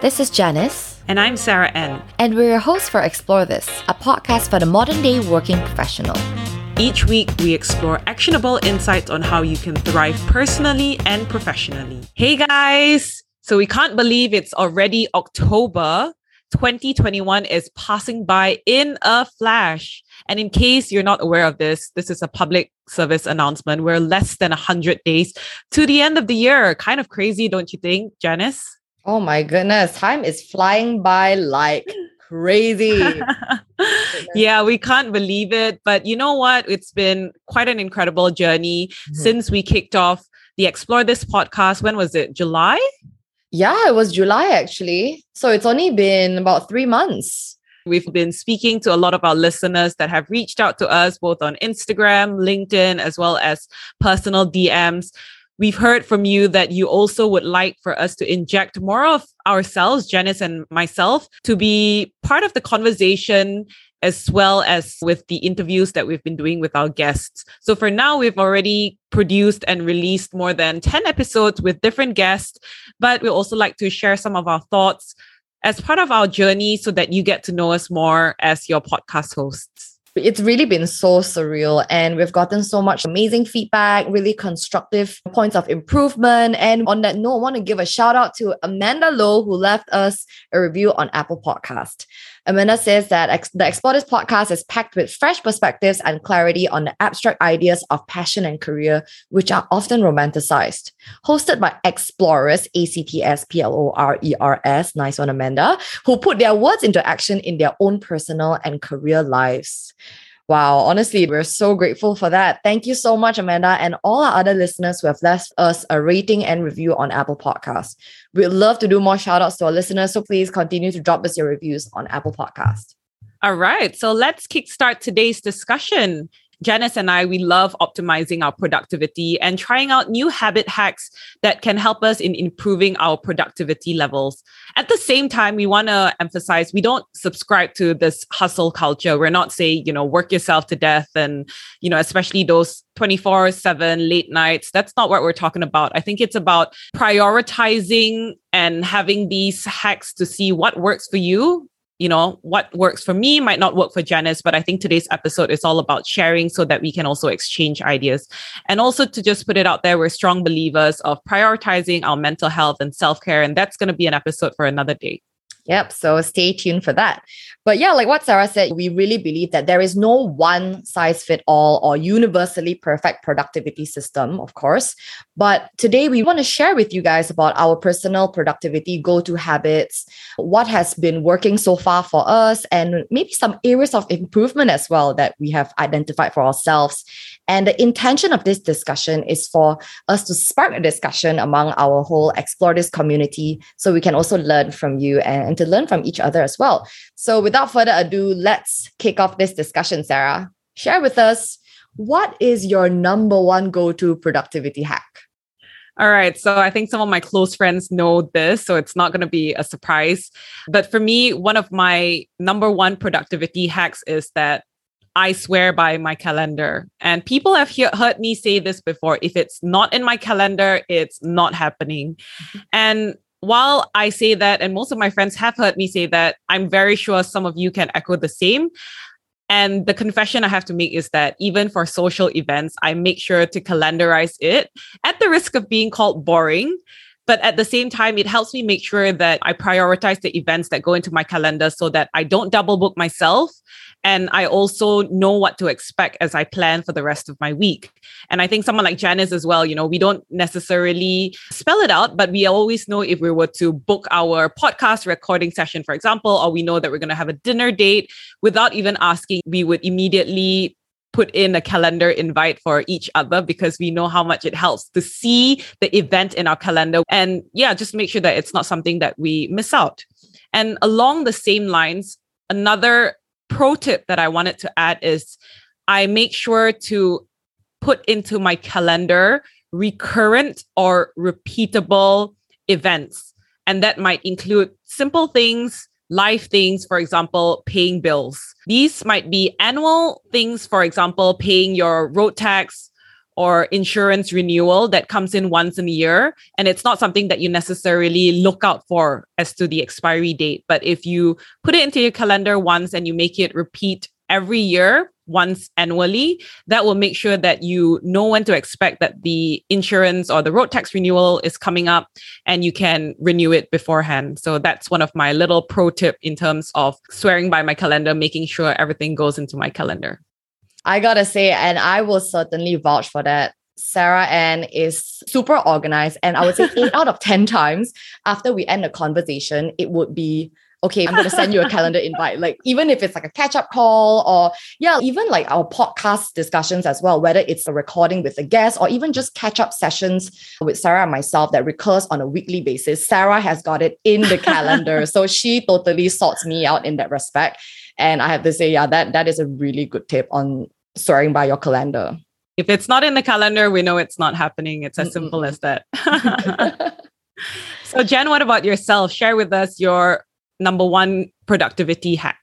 This is Janice. And I'm Sarah Ann. And we're your hosts for Explore This, a podcast for the modern day working professional. Each week, we explore actionable insights on how you can thrive personally and professionally. Hey guys! So, we can't believe it's already October. 2021 is passing by in a flash. And in case you're not aware of this, this is a public service announcement. We're less than 100 days to the end of the year. Kind of crazy, don't you think, Janice? Oh my goodness, time is flying by like crazy. yeah, we can't believe it. But you know what? It's been quite an incredible journey mm-hmm. since we kicked off the Explore This podcast. When was it? July? Yeah, it was July actually. So it's only been about three months. We've been speaking to a lot of our listeners that have reached out to us both on Instagram, LinkedIn, as well as personal DMs We've heard from you that you also would like for us to inject more of ourselves, Janice and myself, to be part of the conversation as well as with the interviews that we've been doing with our guests. So for now, we've already produced and released more than 10 episodes with different guests, but we also like to share some of our thoughts as part of our journey so that you get to know us more as your podcast hosts it's really been so surreal and we've gotten so much amazing feedback really constructive points of improvement. And on that note i want to give a shout out to amanda lowe who left us a review on apple podcast Amanda says that ex- the Explore This podcast is packed with fresh perspectives and clarity on the abstract ideas of passion and career, which are often romanticized. Hosted by explorers, A C T S P L O R E R S, nice one, Amanda, who put their words into action in their own personal and career lives. Wow, honestly, we're so grateful for that. Thank you so much, Amanda, and all our other listeners who have left us a rating and review on Apple Podcasts. We'd love to do more shout outs to our listeners, so please continue to drop us your reviews on Apple Podcast. All right, so let's kickstart today's discussion. Janice and I, we love optimizing our productivity and trying out new habit hacks that can help us in improving our productivity levels. At the same time, we want to emphasize we don't subscribe to this hustle culture. We're not saying, you know, work yourself to death and, you know, especially those 24 7 late nights. That's not what we're talking about. I think it's about prioritizing and having these hacks to see what works for you you know, what works for me might not work for Janice, but I think today's episode is all about sharing so that we can also exchange ideas. And also to just put it out there, we're strong believers of prioritizing our mental health and self care. And that's going to be an episode for another day. Yep. So stay tuned for that. But yeah, like what Sarah said, we really believe that there is no one size fit all or universally perfect productivity system, of course. But today we want to share with you guys about our personal productivity go to habits, what has been working so far for us, and maybe some areas of improvement as well that we have identified for ourselves. And the intention of this discussion is for us to spark a discussion among our whole Explore This community so we can also learn from you and, and to learn from each other as well. So without further ado, let's kick off this discussion, Sarah. Share with us what is your number one go to productivity hack? All right. So I think some of my close friends know this, so it's not going to be a surprise. But for me, one of my number one productivity hacks is that I swear by my calendar. And people have he- heard me say this before if it's not in my calendar, it's not happening. Mm-hmm. And while I say that, and most of my friends have heard me say that, I'm very sure some of you can echo the same. And the confession I have to make is that even for social events, I make sure to calendarize it at the risk of being called boring but at the same time, it helps me make sure that I prioritize the events that go into my calendar so that I don't double book myself. And I also know what to expect as I plan for the rest of my week. And I think someone like Janice as well, you know, we don't necessarily spell it out, but we always know if we were to book our podcast recording session, for example, or we know that we're going to have a dinner date without even asking, we would immediately put in a calendar invite for each other because we know how much it helps to see the event in our calendar. And yeah, just make sure that it's not something that we miss out. And along the same lines, another pro tip that I wanted to add is I make sure to put into my calendar recurrent or repeatable events. And that might include simple things life things, for example, paying bills. These might be annual things, for example, paying your road tax or insurance renewal that comes in once in a year. And it's not something that you necessarily look out for as to the expiry date. But if you put it into your calendar once and you make it repeat every year, once annually, that will make sure that you know when to expect that the insurance or the road tax renewal is coming up and you can renew it beforehand. So that's one of my little pro tip in terms of swearing by my calendar, making sure everything goes into my calendar. I gotta say, and I will certainly vouch for that. Sarah Ann is super organized. And I would say eight out of 10 times after we end a conversation, it would be, okay, I'm going to send you a calendar invite. Like, even if it's like a catch up call or, yeah, even like our podcast discussions as well, whether it's a recording with a guest or even just catch up sessions with Sarah and myself that recurs on a weekly basis. Sarah has got it in the calendar. so she totally sorts me out in that respect. And I have to say, yeah, that that is a really good tip on swearing by your calendar. If it's not in the calendar, we know it's not happening. It's as Mm-mm. simple as that. so, Jen, what about yourself? Share with us your number one productivity hack.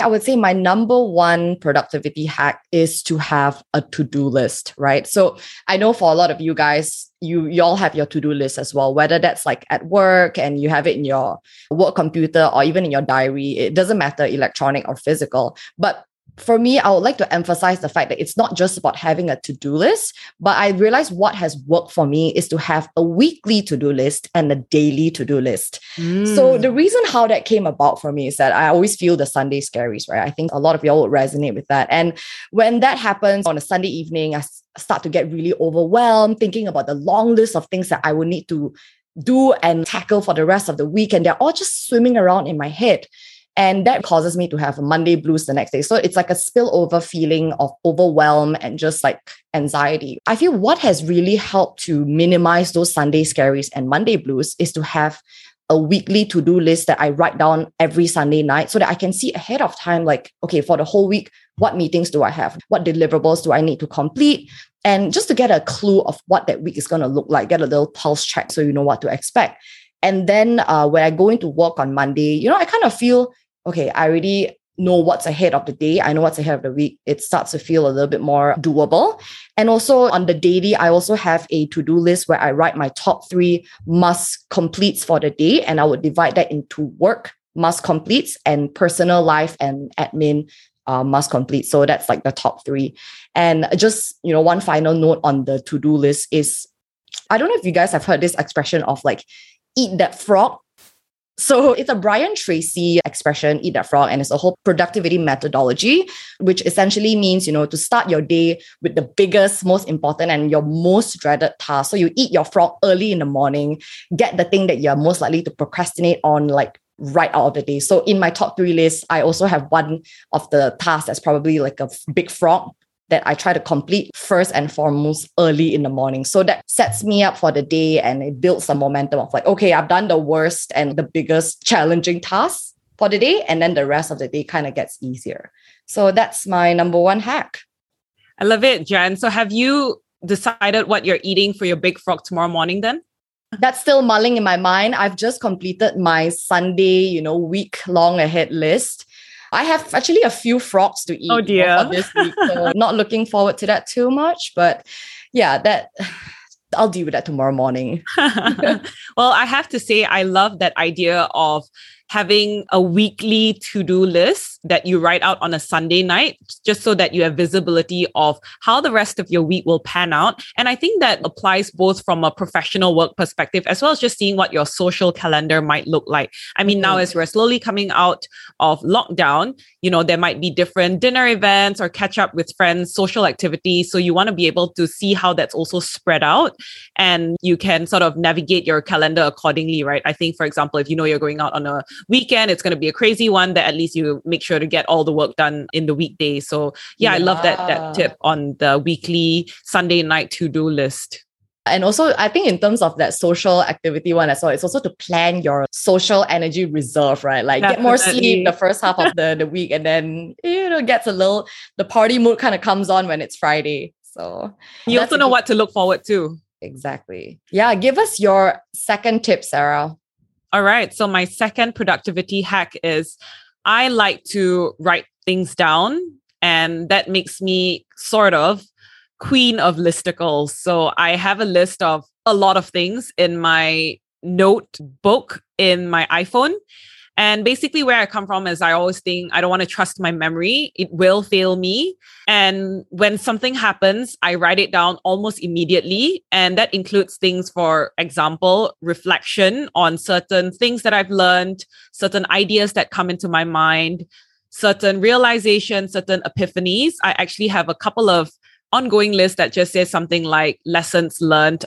I would say my number one productivity hack is to have a to-do list, right? So I know for a lot of you guys, you you all have your to-do list as well, whether that's like at work and you have it in your work computer or even in your diary. It doesn't matter, electronic or physical. But for me, I would like to emphasize the fact that it's not just about having a to do list, but I realize what has worked for me is to have a weekly to do list and a daily to do list. Mm. So, the reason how that came about for me is that I always feel the Sunday scaries, right? I think a lot of y'all would resonate with that. And when that happens on a Sunday evening, I start to get really overwhelmed thinking about the long list of things that I will need to do and tackle for the rest of the week. And they're all just swimming around in my head. And that causes me to have Monday blues the next day. So it's like a spillover feeling of overwhelm and just like anxiety. I feel what has really helped to minimize those Sunday scaries and Monday blues is to have a weekly to do list that I write down every Sunday night so that I can see ahead of time, like, okay, for the whole week, what meetings do I have? What deliverables do I need to complete? And just to get a clue of what that week is going to look like, get a little pulse check so you know what to expect. And then uh, when I go into work on Monday, you know, I kind of feel okay, I already know what's ahead of the day. I know what's ahead of the week. It starts to feel a little bit more doable. And also on the daily, I also have a to do list where I write my top three must completes for the day. And I would divide that into work must completes and personal life and admin uh, must complete. So that's like the top three. And just, you know, one final note on the to do list is I don't know if you guys have heard this expression of like, eat that frog so it's a Brian Tracy expression, eat that frog, and it's a whole productivity methodology, which essentially means, you know, to start your day with the biggest, most important, and your most dreaded task. So you eat your frog early in the morning, get the thing that you're most likely to procrastinate on, like right out of the day. So in my top three list, I also have one of the tasks that's probably like a big frog that I try to complete first and foremost early in the morning. So that sets me up for the day and it builds a momentum of like, okay, I've done the worst and the biggest challenging tasks for the day. And then the rest of the day kind of gets easier. So that's my number one hack. I love it, Jen. So have you decided what you're eating for your big frog tomorrow morning then? That's still mulling in my mind. I've just completed my Sunday, you know, week long ahead list. I have actually a few frogs to eat oh dear. for this week. So not looking forward to that too much. But yeah, that I'll deal with that tomorrow morning. well, I have to say, I love that idea of having a weekly to-do list that you write out on a Sunday night, just so that you have visibility of how the rest of your week will pan out. And I think that applies both from a professional work perspective, as well as just seeing what your social calendar might look like. I mean, mm-hmm. now as we're slowly coming out of lockdown, you know, there might be different dinner events or catch up with friends, social activities. So you want to be able to see how that's also spread out and you can sort of navigate your calendar accordingly, right? I think, for example, if you know you're going out on a weekend, it's going to be a crazy one that at least you make sure to get all the work done in the weekday. So yeah, yeah. I love that that tip on the weekly Sunday night to-do list. And also, I think in terms of that social activity one as well, it's also to plan your social energy reserve, right? Like Definitely. get more sleep the first half of the, the week and then, you know, gets a little, the party mood kind of comes on when it's Friday. So you also know good, what to look forward to. Exactly. Yeah. Give us your second tip, Sarah. All right. So my second productivity hack is I like to write things down and that makes me sort of queen of listicles. So I have a list of a lot of things in my notebook in my iPhone. And basically, where I come from is I always think I don't want to trust my memory. It will fail me. And when something happens, I write it down almost immediately. And that includes things, for example, reflection on certain things that I've learned, certain ideas that come into my mind, certain realizations, certain epiphanies. I actually have a couple of ongoing lists that just says something like lessons learned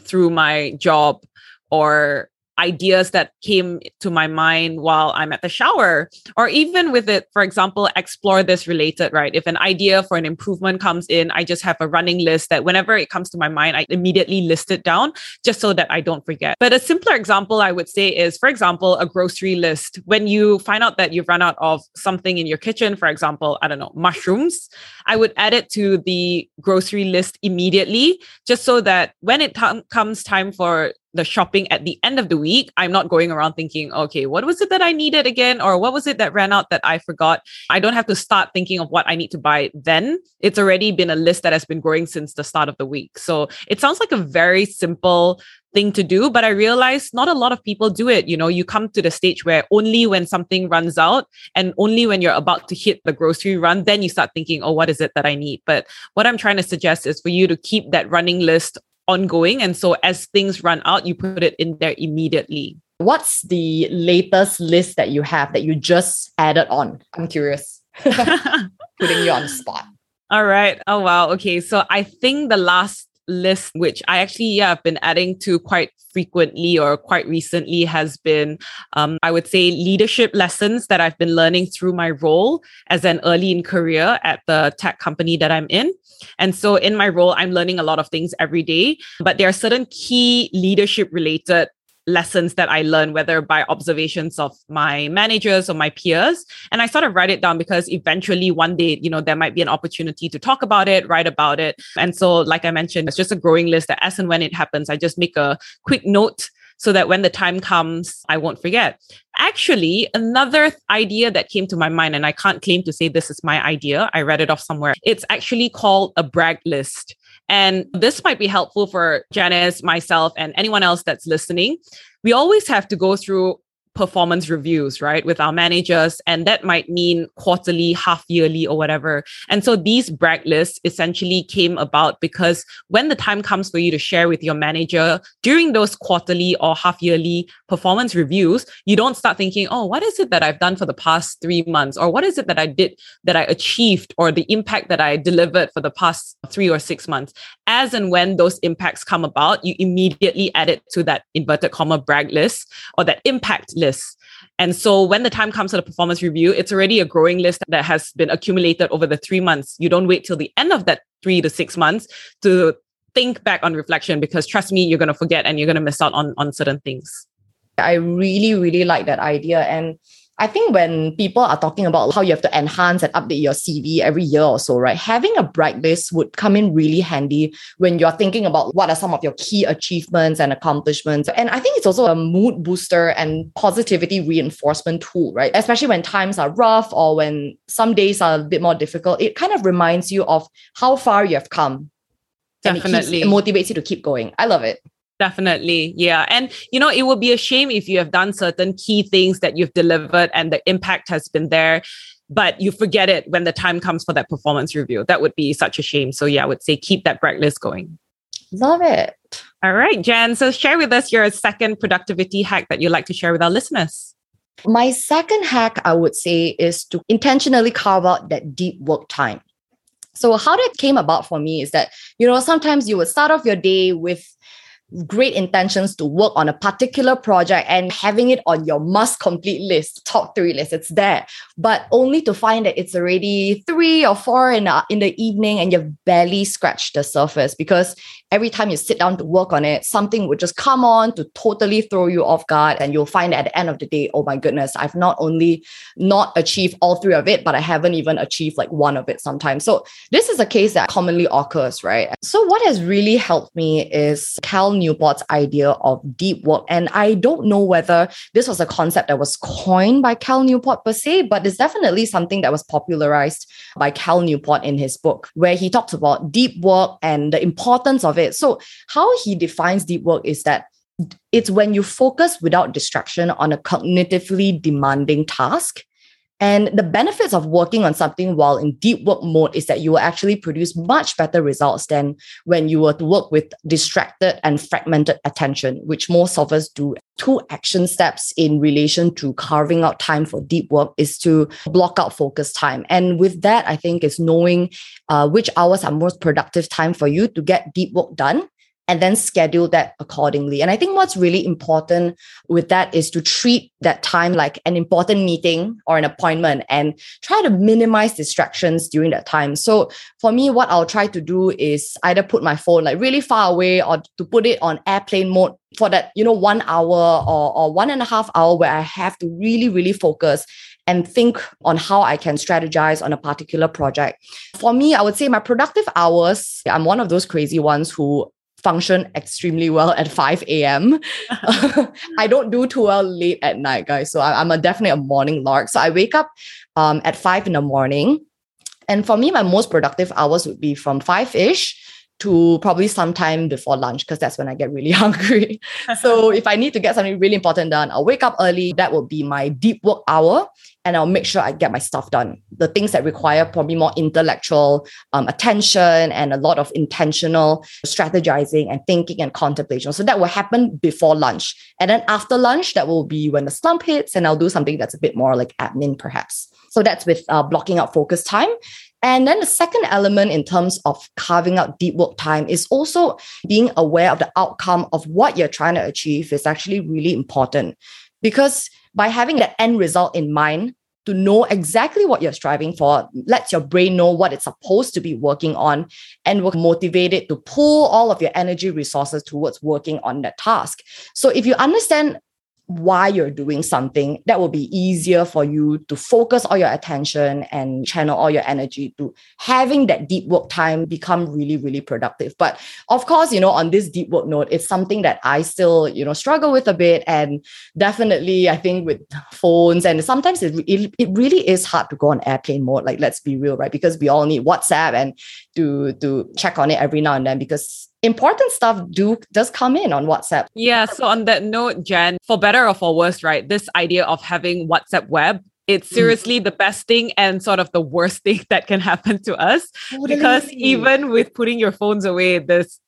through my job or ideas that came to my mind while I'm at the shower, or even with it, for example, explore this related, right? If an idea for an improvement comes in, I just have a running list that whenever it comes to my mind, I immediately list it down just so that I don't forget. But a simpler example I would say is, for example, a grocery list. When you find out that you've run out of something in your kitchen, for example, I don't know, mushrooms, I would add it to the grocery list immediately just so that when it t- comes time for the shopping at the end of the week, I'm not going around thinking, okay, what was it that I needed again? Or what was it that ran out that I forgot? I don't have to start thinking of what I need to buy then. It's already been a list that has been growing since the start of the week. So it sounds like a very simple thing to do, but I realize not a lot of people do it. You know, you come to the stage where only when something runs out and only when you're about to hit the grocery run, then you start thinking, oh, what is it that I need? But what I'm trying to suggest is for you to keep that running list ongoing. And so as things run out, you put it in there immediately. What's the latest list that you have that you just added on? I'm curious. Putting you on the spot. All right. Oh, wow. Okay. So I think the last list, which I actually yeah, have been adding to quite frequently or quite recently, has been, um, I would say, leadership lessons that I've been learning through my role as an early in career at the tech company that I'm in. And so in my role, I'm learning a lot of things every day, but there are certain key leadership related lessons that I learned, whether by observations of my managers or my peers. And I sort of write it down because eventually one day, you know, there might be an opportunity to talk about it, write about it. And so, like I mentioned, it's just a growing list that as and when it happens, I just make a quick note so that when the time comes, I won't forget. Actually, another idea that came to my mind, and I can't claim to say this is my idea, I read it off somewhere. It's actually called a brag list. And this might be helpful for Janice, myself, and anyone else that's listening. We always have to go through performance reviews, right, with our managers. And that might mean quarterly, half yearly, or whatever. And so these brag lists essentially came about because when the time comes for you to share with your manager during those quarterly or half yearly performance reviews, you don't start thinking, oh, what is it that I've done for the past three months? Or what is it that I did that I achieved or the impact that I delivered for the past three or six months? As and when those impacts come about, you immediately add it to that inverted comma brag list or that impact list. And so when the time comes for the performance review, it's already a growing list that has been accumulated over the three months. You don't wait till the end of that three to six months to think back on reflection because trust me, you're going to forget and you're going to miss out on, on certain things. I really, really like that idea. And I think when people are talking about how you have to enhance and update your CV every year or so, right, having a brag list would come in really handy when you're thinking about what are some of your key achievements and accomplishments. And I think it's also a mood booster and positivity reinforcement tool, right? Especially when times are rough or when some days are a bit more difficult. It kind of reminds you of how far you have come. Definitely. And it, keeps, it motivates you to keep going. I love it. Definitely. Yeah. And, you know, it would be a shame if you have done certain key things that you've delivered and the impact has been there, but you forget it when the time comes for that performance review. That would be such a shame. So, yeah, I would say keep that brag list going. Love it. All right, Jen. So, share with us your second productivity hack that you'd like to share with our listeners. My second hack, I would say, is to intentionally carve out that deep work time. So, how that came about for me is that, you know, sometimes you would start off your day with great intentions to work on a particular project and having it on your must complete list, top three list, it's there. But only to find that it's already three or four in in the evening and you've barely scratched the surface because every time you sit down to work on it, something would just come on to totally throw you off guard. And you'll find at the end of the day, oh my goodness, I've not only not achieved all three of it, but I haven't even achieved like one of it sometimes. So this is a case that commonly occurs, right? So what has really helped me is Cal Newport's idea of deep work. And I don't know whether this was a concept that was coined by Cal Newport per se, but it's definitely something that was popularized by Cal Newport in his book, where he talks about deep work and the importance of it. So, how he defines deep work is that it's when you focus without distraction on a cognitively demanding task and the benefits of working on something while in deep work mode is that you will actually produce much better results than when you were to work with distracted and fragmented attention, which most of us do. Two action steps in relation to carving out time for deep work is to block out focus time. And with that, I think is knowing uh, which hours are most productive time for you to get deep work done and then schedule that accordingly. And I think what's really important with that is to treat that time like an important meeting or an appointment and try to minimize distractions during that time. So for me, what I'll try to do is either put my phone like really far away or to put it on airplane mode for that, you know, one hour or, or one and a half hour where I have to really, really focus and think on how I can strategize on a particular project. For me, I would say my productive hours, I'm one of those crazy ones who function extremely well at 5 a.m. I don't do too well late at night, guys. So I, am a definitely a morning lark. So I wake up um, at 5 in the morning. And for me, my most productive hours would be from 5-ish to probably sometime before lunch because that's when I get really hungry. so if I need to get something really important done, I'll wake up early. That will be my deep work hour and I'll make sure I get my stuff done. The things that require probably more intellectual um, attention and a lot of intentional strategizing and thinking and contemplation. So that will happen before lunch. And then after lunch, that will be when the slump hits, and I'll do something that's a bit more like admin, perhaps. So that's with uh, blocking out focus time. And then the second element in terms of carving out deep work time is also being aware of the outcome of what you're trying to achieve is actually really important because by having that end result in mind to know exactly what you're striving for lets your brain know what it's supposed to be working on and will motivate it to pull all of your energy resources towards working on that task. So if you understand why you're doing something, that will be easier for you to focus all your attention and channel all your energy to having that deep work time become really, really productive. But of course, you know, on this deep work note, it's something that I still, you know, struggle with a bit. And definitely, I think with phones, and sometimes it, it, it really is hard to go on airplane mode. Like, let's be real, right? Because we all need WhatsApp and to to check on it every now and then because important stuff do does come in on WhatsApp. Yeah. So on that note, Jen, for better or for worse, right? This idea of having WhatsApp web it's mm. seriously the best thing and sort of the worst thing that can happen to us totally. because even with putting your phones away this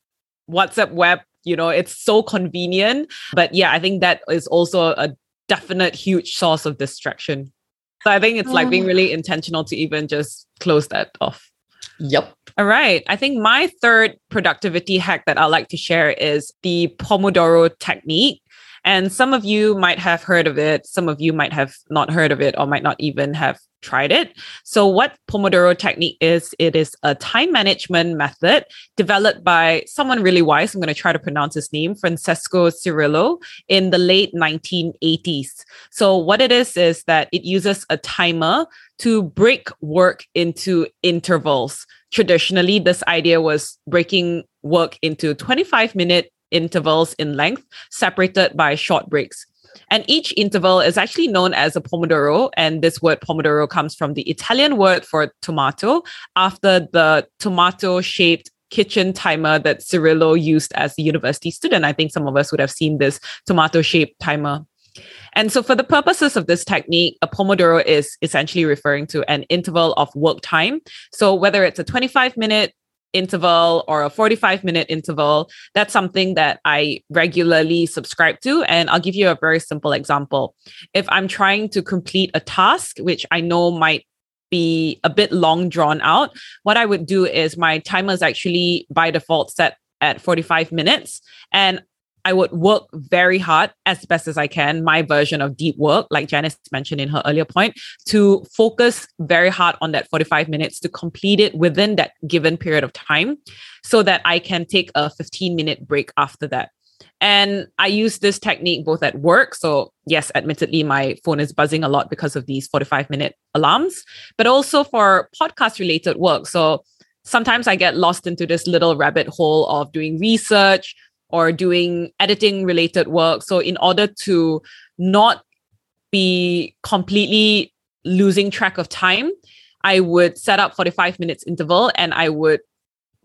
whatsapp web you know it's so convenient but yeah i think that is also a definite huge source of distraction so i think it's like being oh. really intentional to even just close that off Yep. All right. I think my third productivity hack that I'd like to share is the Pomodoro technique. And some of you might have heard of it, some of you might have not heard of it, or might not even have tried it. So, what Pomodoro technique is, it is a time management method developed by someone really wise. I'm going to try to pronounce his name, Francesco Cirillo, in the late 1980s. So, what it is, is that it uses a timer to break work into intervals. Traditionally, this idea was breaking work into 25 minute intervals in length, separated by short breaks. And each interval is actually known as a pomodoro. And this word pomodoro comes from the Italian word for tomato after the tomato shaped kitchen timer that Cirillo used as a university student. I think some of us would have seen this tomato shaped timer and so, for the purposes of this technique, a Pomodoro is essentially referring to an interval of work time. So, whether it's a 25 minute interval or a 45 minute interval, that's something that I regularly subscribe to. And I'll give you a very simple example. If I'm trying to complete a task, which I know might be a bit long drawn out, what I would do is my timer is actually by default set at 45 minutes. And I would work very hard as best as I can, my version of deep work, like Janice mentioned in her earlier point, to focus very hard on that 45 minutes to complete it within that given period of time so that I can take a 15 minute break after that. And I use this technique both at work. So, yes, admittedly, my phone is buzzing a lot because of these 45 minute alarms, but also for podcast related work. So, sometimes I get lost into this little rabbit hole of doing research or doing editing related work. So, in order to not be completely losing track of time, I would set up 45 minutes interval and I would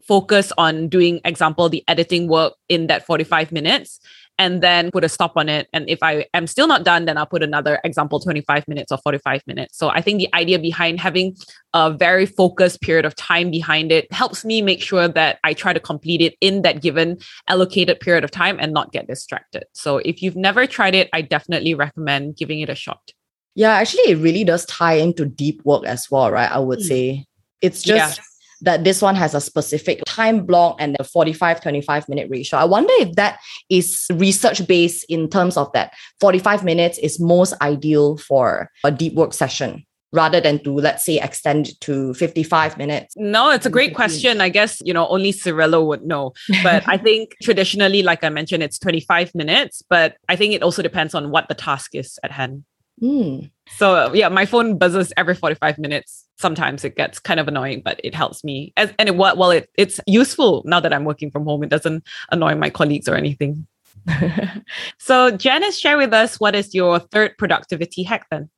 focus on doing example the editing work in that 45 minutes and then put a stop on it. And if I am still not done, then I'll put another example 25 minutes or 45 minutes. So I think the idea behind having a very focused period of time behind it helps me make sure that I try to complete it in that given allocated period of time and not get distracted. So if you've never tried it, I definitely recommend giving it a shot. Yeah, actually, it really does tie into deep work as well, right? I would mm. say it's just. Yeah that this one has a specific time block and the 45 25 minute ratio. I wonder if that is research based in terms of that 45 minutes is most ideal for a deep work session rather than to let's say extend to 55 minutes. No it's a great question. I guess you know only Cirillo would know. But i think traditionally like i mentioned it's 25 minutes but i think it also depends on what the task is at hand mm. so yeah my phone buzzes every 45 minutes sometimes it gets kind of annoying, but it helps me. As, and it, well, it, it's useful now that I'm working from home. It doesn't annoy my colleagues or anything. so, Janice, share with us what is your third productivity hack then?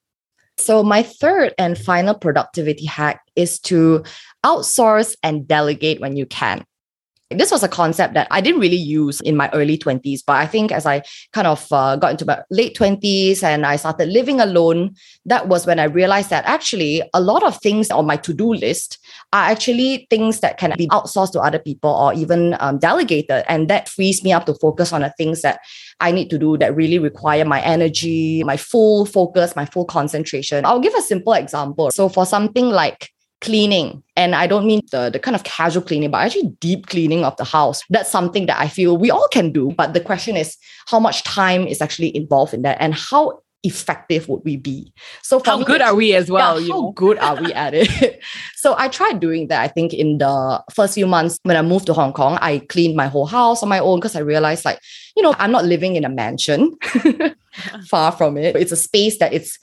So, my third and final productivity hack is to outsource and delegate when you can. This was a concept that I didn't really use in my early 20s, but I think as I kind of uh, got into my late 20s and I started living alone, that was when I realized that actually a lot of things on my to do list are actually things that can be outsourced to other people or even um, delegated. And that frees me up to focus on the things that I need to do that really require my energy, my full focus, my full concentration. I'll give a simple example. So, for something like cleaning. And i don't mean the, the kind of casual cleaning but actually deep cleaning of the house. That's something that i feel we all can do. But the question is how much time is actually involved in that? And how effective would we be? So how me, good are we as well yeah, how good are we at it? So i tried doing that i think in the first few months. When i moved to hong kong i cleaned my whole house on my own because i realized like you know i'm not living in a mansion. Far from it. It's a space that it's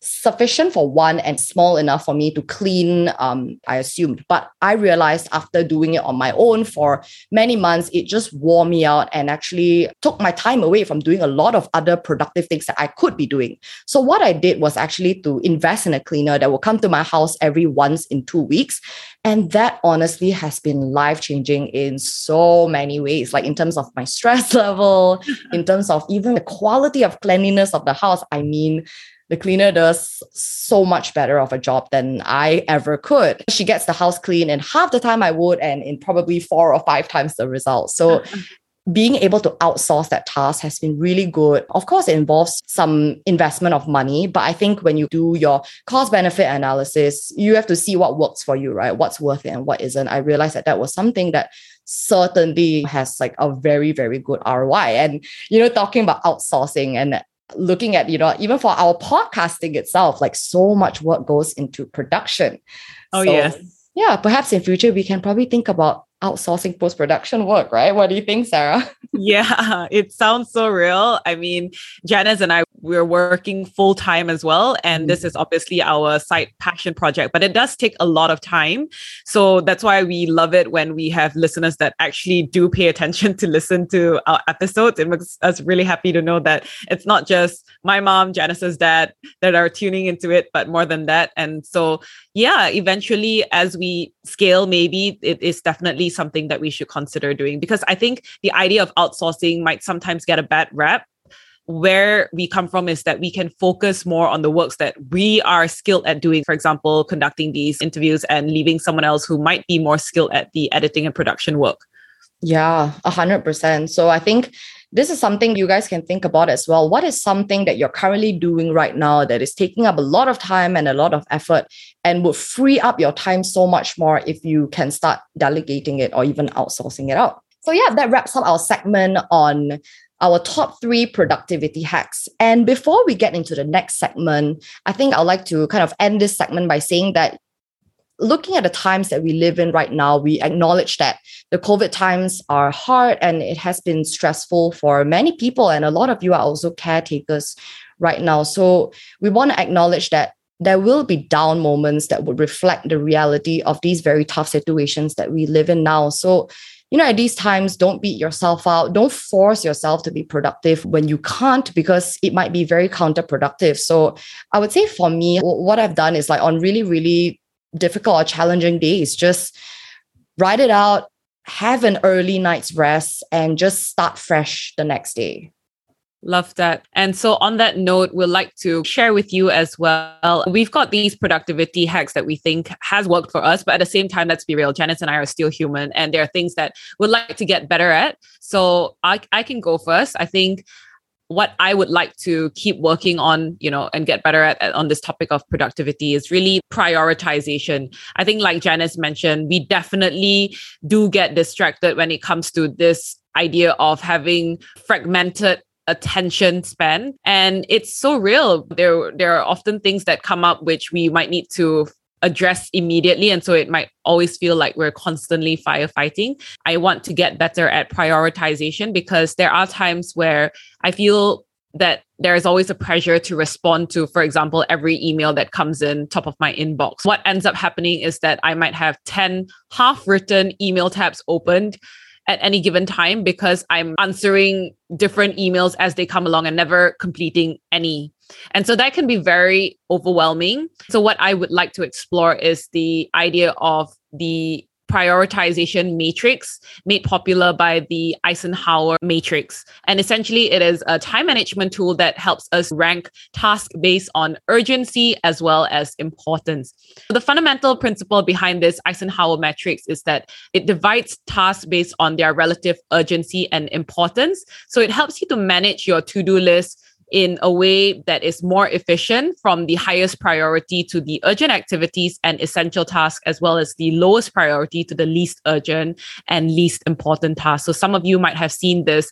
sufficient for one and small enough for me to clean, um, I assumed. But I realized after doing it on my own for many months, it just wore me out and actually took my time away from doing a lot of other productive things that I could be doing. So, what I did was actually to invest in a cleaner that will come to my house every once in two weeks. And that honestly has been life changing in so many ways, like in terms of my stress level, in terms of even the quality of cleanliness of the house. I mean, the cleaner does so much better of a job than I ever could. She gets the house clean in half the time I would and in probably four or five times the result. So uh-huh. being able to outsource that task has been really good. Of course, it involves some investment of money, but I think when you do your cost benefit analysis, you have to see what works for you, right? What's worth it and what isn't. I realized that that was something that certainly has like a very, very good ROI. And, you know, talking about outsourcing and looking at you know even for our podcasting itself like so much work goes into production oh so, yes yeah perhaps in future we can probably think about outsourcing post production work, right? What do you think, Sarah? yeah, it sounds so real. I mean, Janice and I, we're working full time as well. And this mm. is obviously our side passion project, but it does take a lot of time. So that's why we love it when we have listeners that actually do pay attention to listen to our episodes. It makes us really happy to know that it's not just my mom, Janice's dad, that are tuning into it, but more than that. And so, yeah, eventually, as we scale, maybe it is definitely something that we should consider doing because I think the idea of outsourcing might sometimes get a bad rap. Where we come from is that we can focus more on the works that we are skilled at doing. For example, conducting these interviews and leaving someone else who might be more skilled at the editing and production work. Yeah, a hundred percent. So I think this is something you guys can think about as well. What is something that you're currently doing right now that is taking up a lot of time and a lot of effort and would free up your time so much more if you can start delegating it or even outsourcing it out? So, yeah, that wraps up our segment on our top three productivity hacks. And before we get into the next segment, I think I'd like to kind of end this segment by saying that looking at the times that we live in right now, we acknowledge that the COVID times are hard and it has been stressful for many people. And a lot of you are also caretakers right now. So we want to acknowledge that there will be down moments that would reflect the reality of these very tough situations that we live in now. So, you know, at these times, don't beat yourself out. Don't force yourself to be productive when you can't, because it might be very counterproductive. So, I would say for me, what I've done is like on really, really difficult or challenging days, just write it out, have an early night's rest, and just start fresh the next day. Love that. And so, on that note, we'd like to share with you as well. We've got these productivity hacks that we think has worked for us, but at the same time, let's be real, Janice and I are still human, and there are things that we'd like to get better at. So, I, I can go first. I think what I would like to keep working on, you know, and get better at, at, on this topic of productivity is really prioritization. I think, like Janice mentioned, we definitely do get distracted when it comes to this idea of having fragmented attention span. And it's so real. There there are often things that come up which we might need to address immediately. And so it might always feel like we're constantly firefighting. I want to get better at prioritization because there are times where i feel that there is always a pressure to respond to, for example, every email that comes in top of my inbox. What ends up happening is that I might have 10 half written email tabs opened at any given time because I'm answering different emails as they come along and never completing any. And so that can be very overwhelming. So, what I would like to explore is the idea of the prioritization matrix made popular by the Eisenhower matrix. And essentially, it is a time management tool that helps us rank tasks based on urgency as well as importance. The fundamental principle behind this Eisenhower matrix is that it divides tasks based on their relative urgency and importance. So it helps you to manage your to do list in a way that is more efficient from the highest priority to the urgent activities and essential tasks, as well as the lowest priority to the least urgent and least important tasks. So some of you might have seen this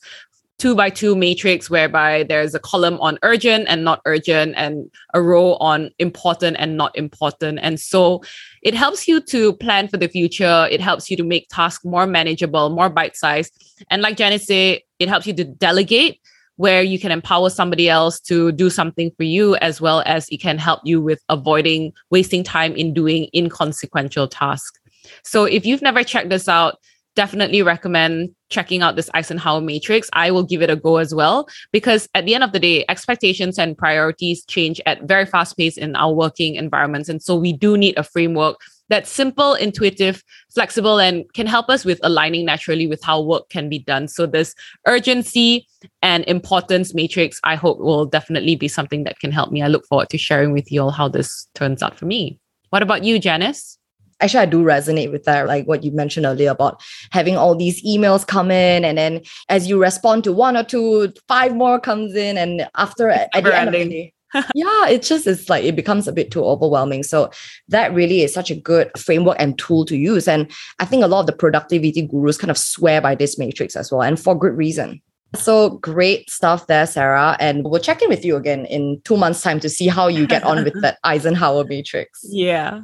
two by two matrix whereby there's a column on urgent and not urgent and a row on important and not important. And so it helps you to plan for the future. It helps you to make tasks more manageable, more bite sized. And like Janice said, it helps you to delegate where you can empower somebody else to do something for you, as well as it can help you with avoiding wasting time in doing inconsequential tasks. So if you've never checked this out, definitely recommend checking out this Eisenhower matrix. I will give it a go as well because at the end of the day, expectations and priorities change at very fast pace in our working environments. And so we do need a framework that's simple, intuitive, flexible, and can help us with aligning naturally with how work can be done. So, this urgency and importance matrix, I hope will definitely be something that can help me. I look forward to sharing with you all how this turns out for me. What about you, Janice? Actually, I do resonate with that, like what you mentioned earlier about having all these emails come in, and then as you respond to one or two, five more comes in, and after at the end of the day, yeah, it's just it's like it becomes a bit too overwhelming. So that really is such a good framework and tool to use. And I think a lot of the productivity gurus kind of swear by this matrix as well, and for good reason. So great stuff there, Sarah. And we'll check in with you again in two months' time to see how you get on with that Eisenhower matrix. Yeah.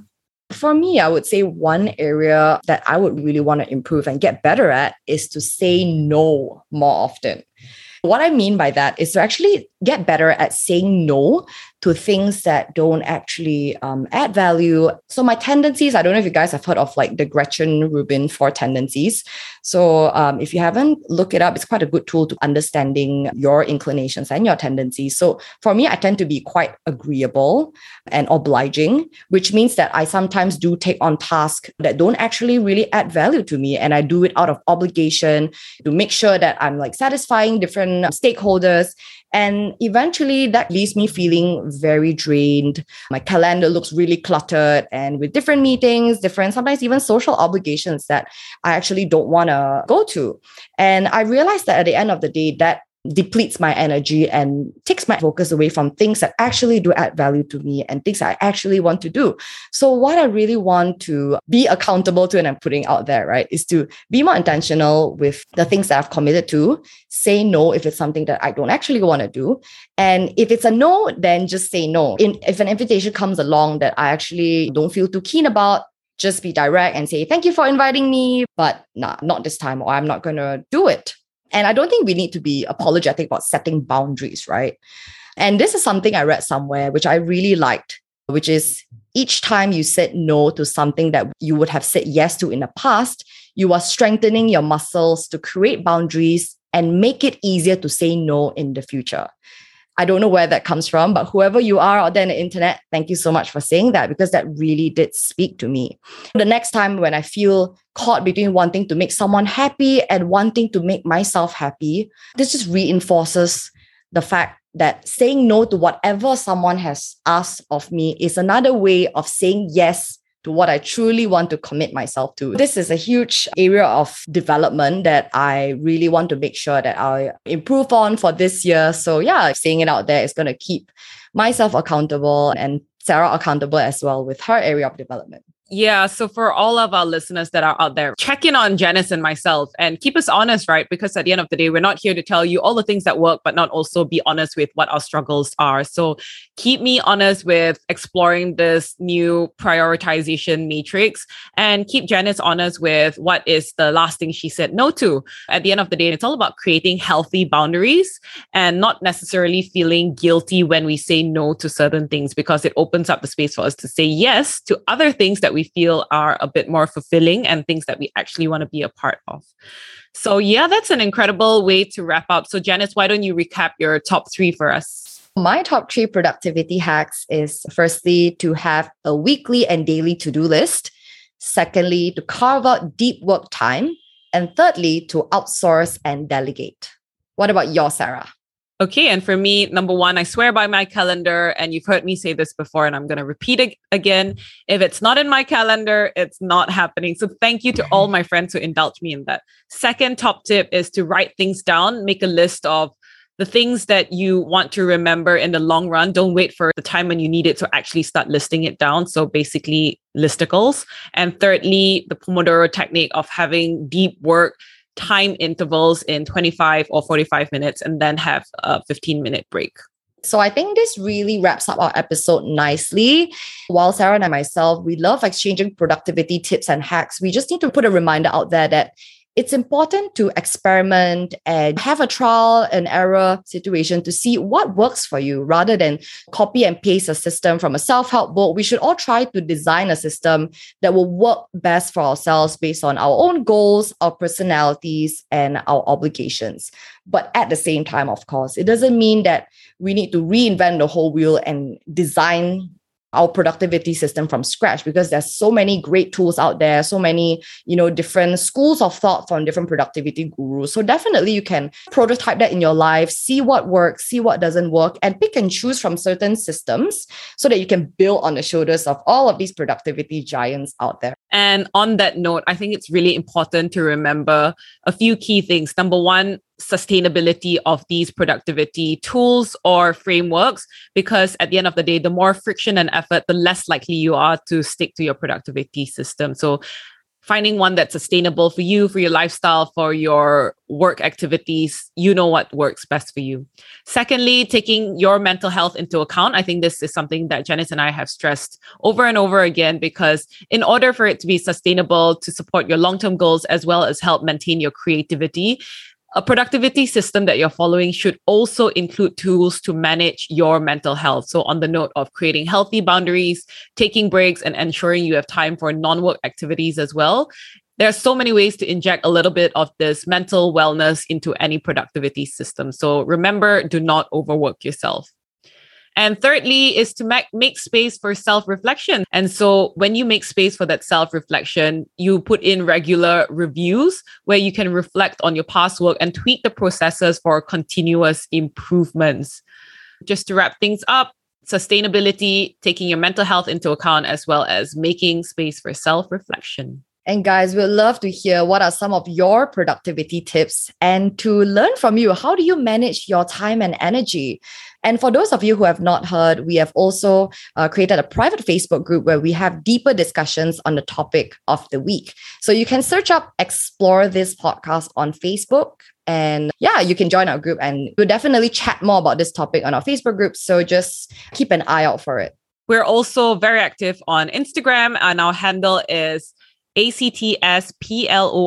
For me, I would say one area that I would really want to improve and get better at is to say no more often. What I mean by that is to actually get better at saying no to things that don't actually um, add value. So my tendencies, I don't know if you guys have heard of like the Gretchen Rubin four tendencies. So um, if you haven't, look it up. It's quite a good tool to understanding your inclinations and your tendencies. So for me, I tend to be quite agreeable and obliging, which means that I sometimes do take on tasks that don't actually really add value to me. And I do it out of obligation to make sure that I'm like satisfying different stakeholders and eventually that leaves me feeling very drained. My calendar looks really cluttered and with different meetings, different, sometimes even social obligations that I actually don't want to go to. And I realized that at the end of the day, that depletes my energy and takes my focus away from things that actually do add value to me and things I actually want to do. So, what I really want to be accountable to and I'm putting out there, right, is to be more intentional with the things that I've committed to, say no if it's something that I don't actually want to do. And if it's a no, then just say no. In, if an invitation comes along that I actually don't feel too keen about, just be direct and say, thank you for inviting me, but nah, not this time, or I'm not going to do it. And I don't think we need to be apologetic about setting boundaries, right? And this is something I read somewhere, which I really liked, which is each time you said no to something that you would have said yes to in the past, you are strengthening your muscles to create boundaries and make it easier to say no in the future. I don't know where that comes from, but whoever you are out there in the internet, thank you so much for saying that because that really did speak to me. The next time when I feel caught between wanting to make someone happy and wanting to make myself happy, this just reinforces the fact that saying no to whatever someone has asked of me is another way of saying yes to what I truly want to commit myself to. This is a huge area of development that I really want to make sure that I improve on for this year. So, yeah, saying it out there is going to keep myself accountable and Sarah accountable as well with her area of development. Yeah. So for all of our listeners that are out there, check in on Janice and myself and keep us honest, right? Because at the end of the day, we're not here to tell you all the things that work, but not also be honest with what our struggles are. So keep me honest with exploring this new prioritization matrix and keep Janice honest with what is the last thing she said no to. At the end of the day, it's all about creating healthy boundaries and not necessarily feeling guilty when we say no to certain things because it opens up the space for us to say yes to other things that we feel are a bit more fulfilling and things that we actually want to be a part of. So, yeah, that's an incredible way to wrap up. So, Janice, why don't you recap your top three for us? My top three productivity hacks is firstly, to have a weekly and daily to do list. Secondly, to carve out deep work time. And thirdly, to outsource and delegate. What about your, Sarah? Okay. And for me, number one, I swear by my calendar. And you've heard me say this before, and I'm going to repeat it again. If it's not in my calendar, it's not happening. So thank you to mm-hmm. all my friends who indulge me in that. Second top tip is to write things down, make a list of the things that you want to remember in the long run. Don't wait for the time when you need it to actually start listing it down. So basically, listicles. And thirdly, the Pomodoro technique of having deep work time intervals in 25 or 45 minutes and then have a 15 minute break. So I think this really wraps up our episode nicely. While Sarah and I myself, we love exchanging productivity tips and hacks. We just need to put a reminder out there that it's important to experiment and have a trial and error situation to see what works for you rather than copy and paste a system from a self help book. We should all try to design a system that will work best for ourselves based on our own goals, our personalities, and our obligations. But at the same time, of course, it doesn't mean that we need to reinvent the whole wheel and design our productivity system from scratch because there's so many great tools out there so many you know different schools of thought from different productivity gurus. So definitely you can prototype that in your life see what works see what doesn't work and pick and choose from certain systems so that you can build on the shoulders of all of these productivity giants out there and on that note i think it's really important to remember a few key things. Number one sustainability of these productivity tools or frameworks because at the end of the day the more friction and effort the less likely you are to stick to your productivity system. So finding one that's sustainable for you for your lifestyle for your work activities you know what works best for you. Secondly taking your mental health into account. I think this is something that janice and i have stressed over and over again because in order for it to be sustainable to support your long-term goals as well as help maintain your creativity a productivity system that you're following should also include tools to manage your mental health. So, on the note of creating healthy boundaries, taking breaks, and ensuring you have time for non work activities as well. There are so many ways to inject a little bit of this mental wellness into any productivity system. So, remember, do not overwork yourself. And thirdly is to make, make space for self reflection. And so when you make space for that self reflection, you put in regular reviews where you can reflect on your past work and tweak the processes for continuous improvements. Just to wrap things up, sustainability, taking your mental health into account, as well as making space for self reflection. And guys, we'd love to hear what are some of your productivity tips and to learn from you. How do you manage your time and energy? And for those of you who have not heard, we have also uh, created a private Facebook group where we have deeper discussions on the topic of the week. So you can search up Explore This Podcast on Facebook. And yeah, you can join our group and we'll definitely chat more about this topic on our Facebook group. So just keep an eye out for it. We're also very active on Instagram, and our handle is ACTSPLORE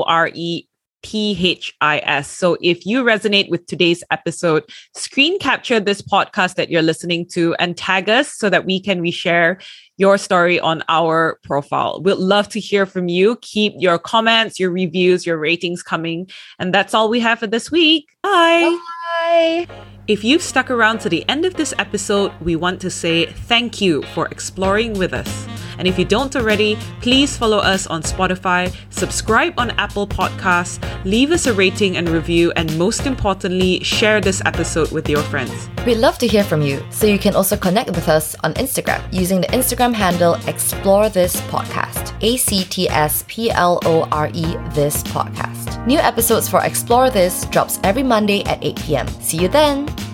P-H-I-S. So if you resonate with today's episode, screen capture this podcast that you're listening to and tag us so that we can reshare your story on our profile. We'd love to hear from you. Keep your comments, your reviews, your ratings coming. And that's all we have for this week. Bye. Bye. If you've stuck around to the end of this episode, we want to say thank you for exploring with us. And if you don't already, please follow us on Spotify, subscribe on Apple Podcasts, leave us a rating and review, and most importantly, share this episode with your friends. We'd love to hear from you, so you can also connect with us on Instagram using the Instagram handle Explore This Podcast. A C T S P L O R E This Podcast. New episodes for Explore This drops every Monday at 8 p.m. See you then!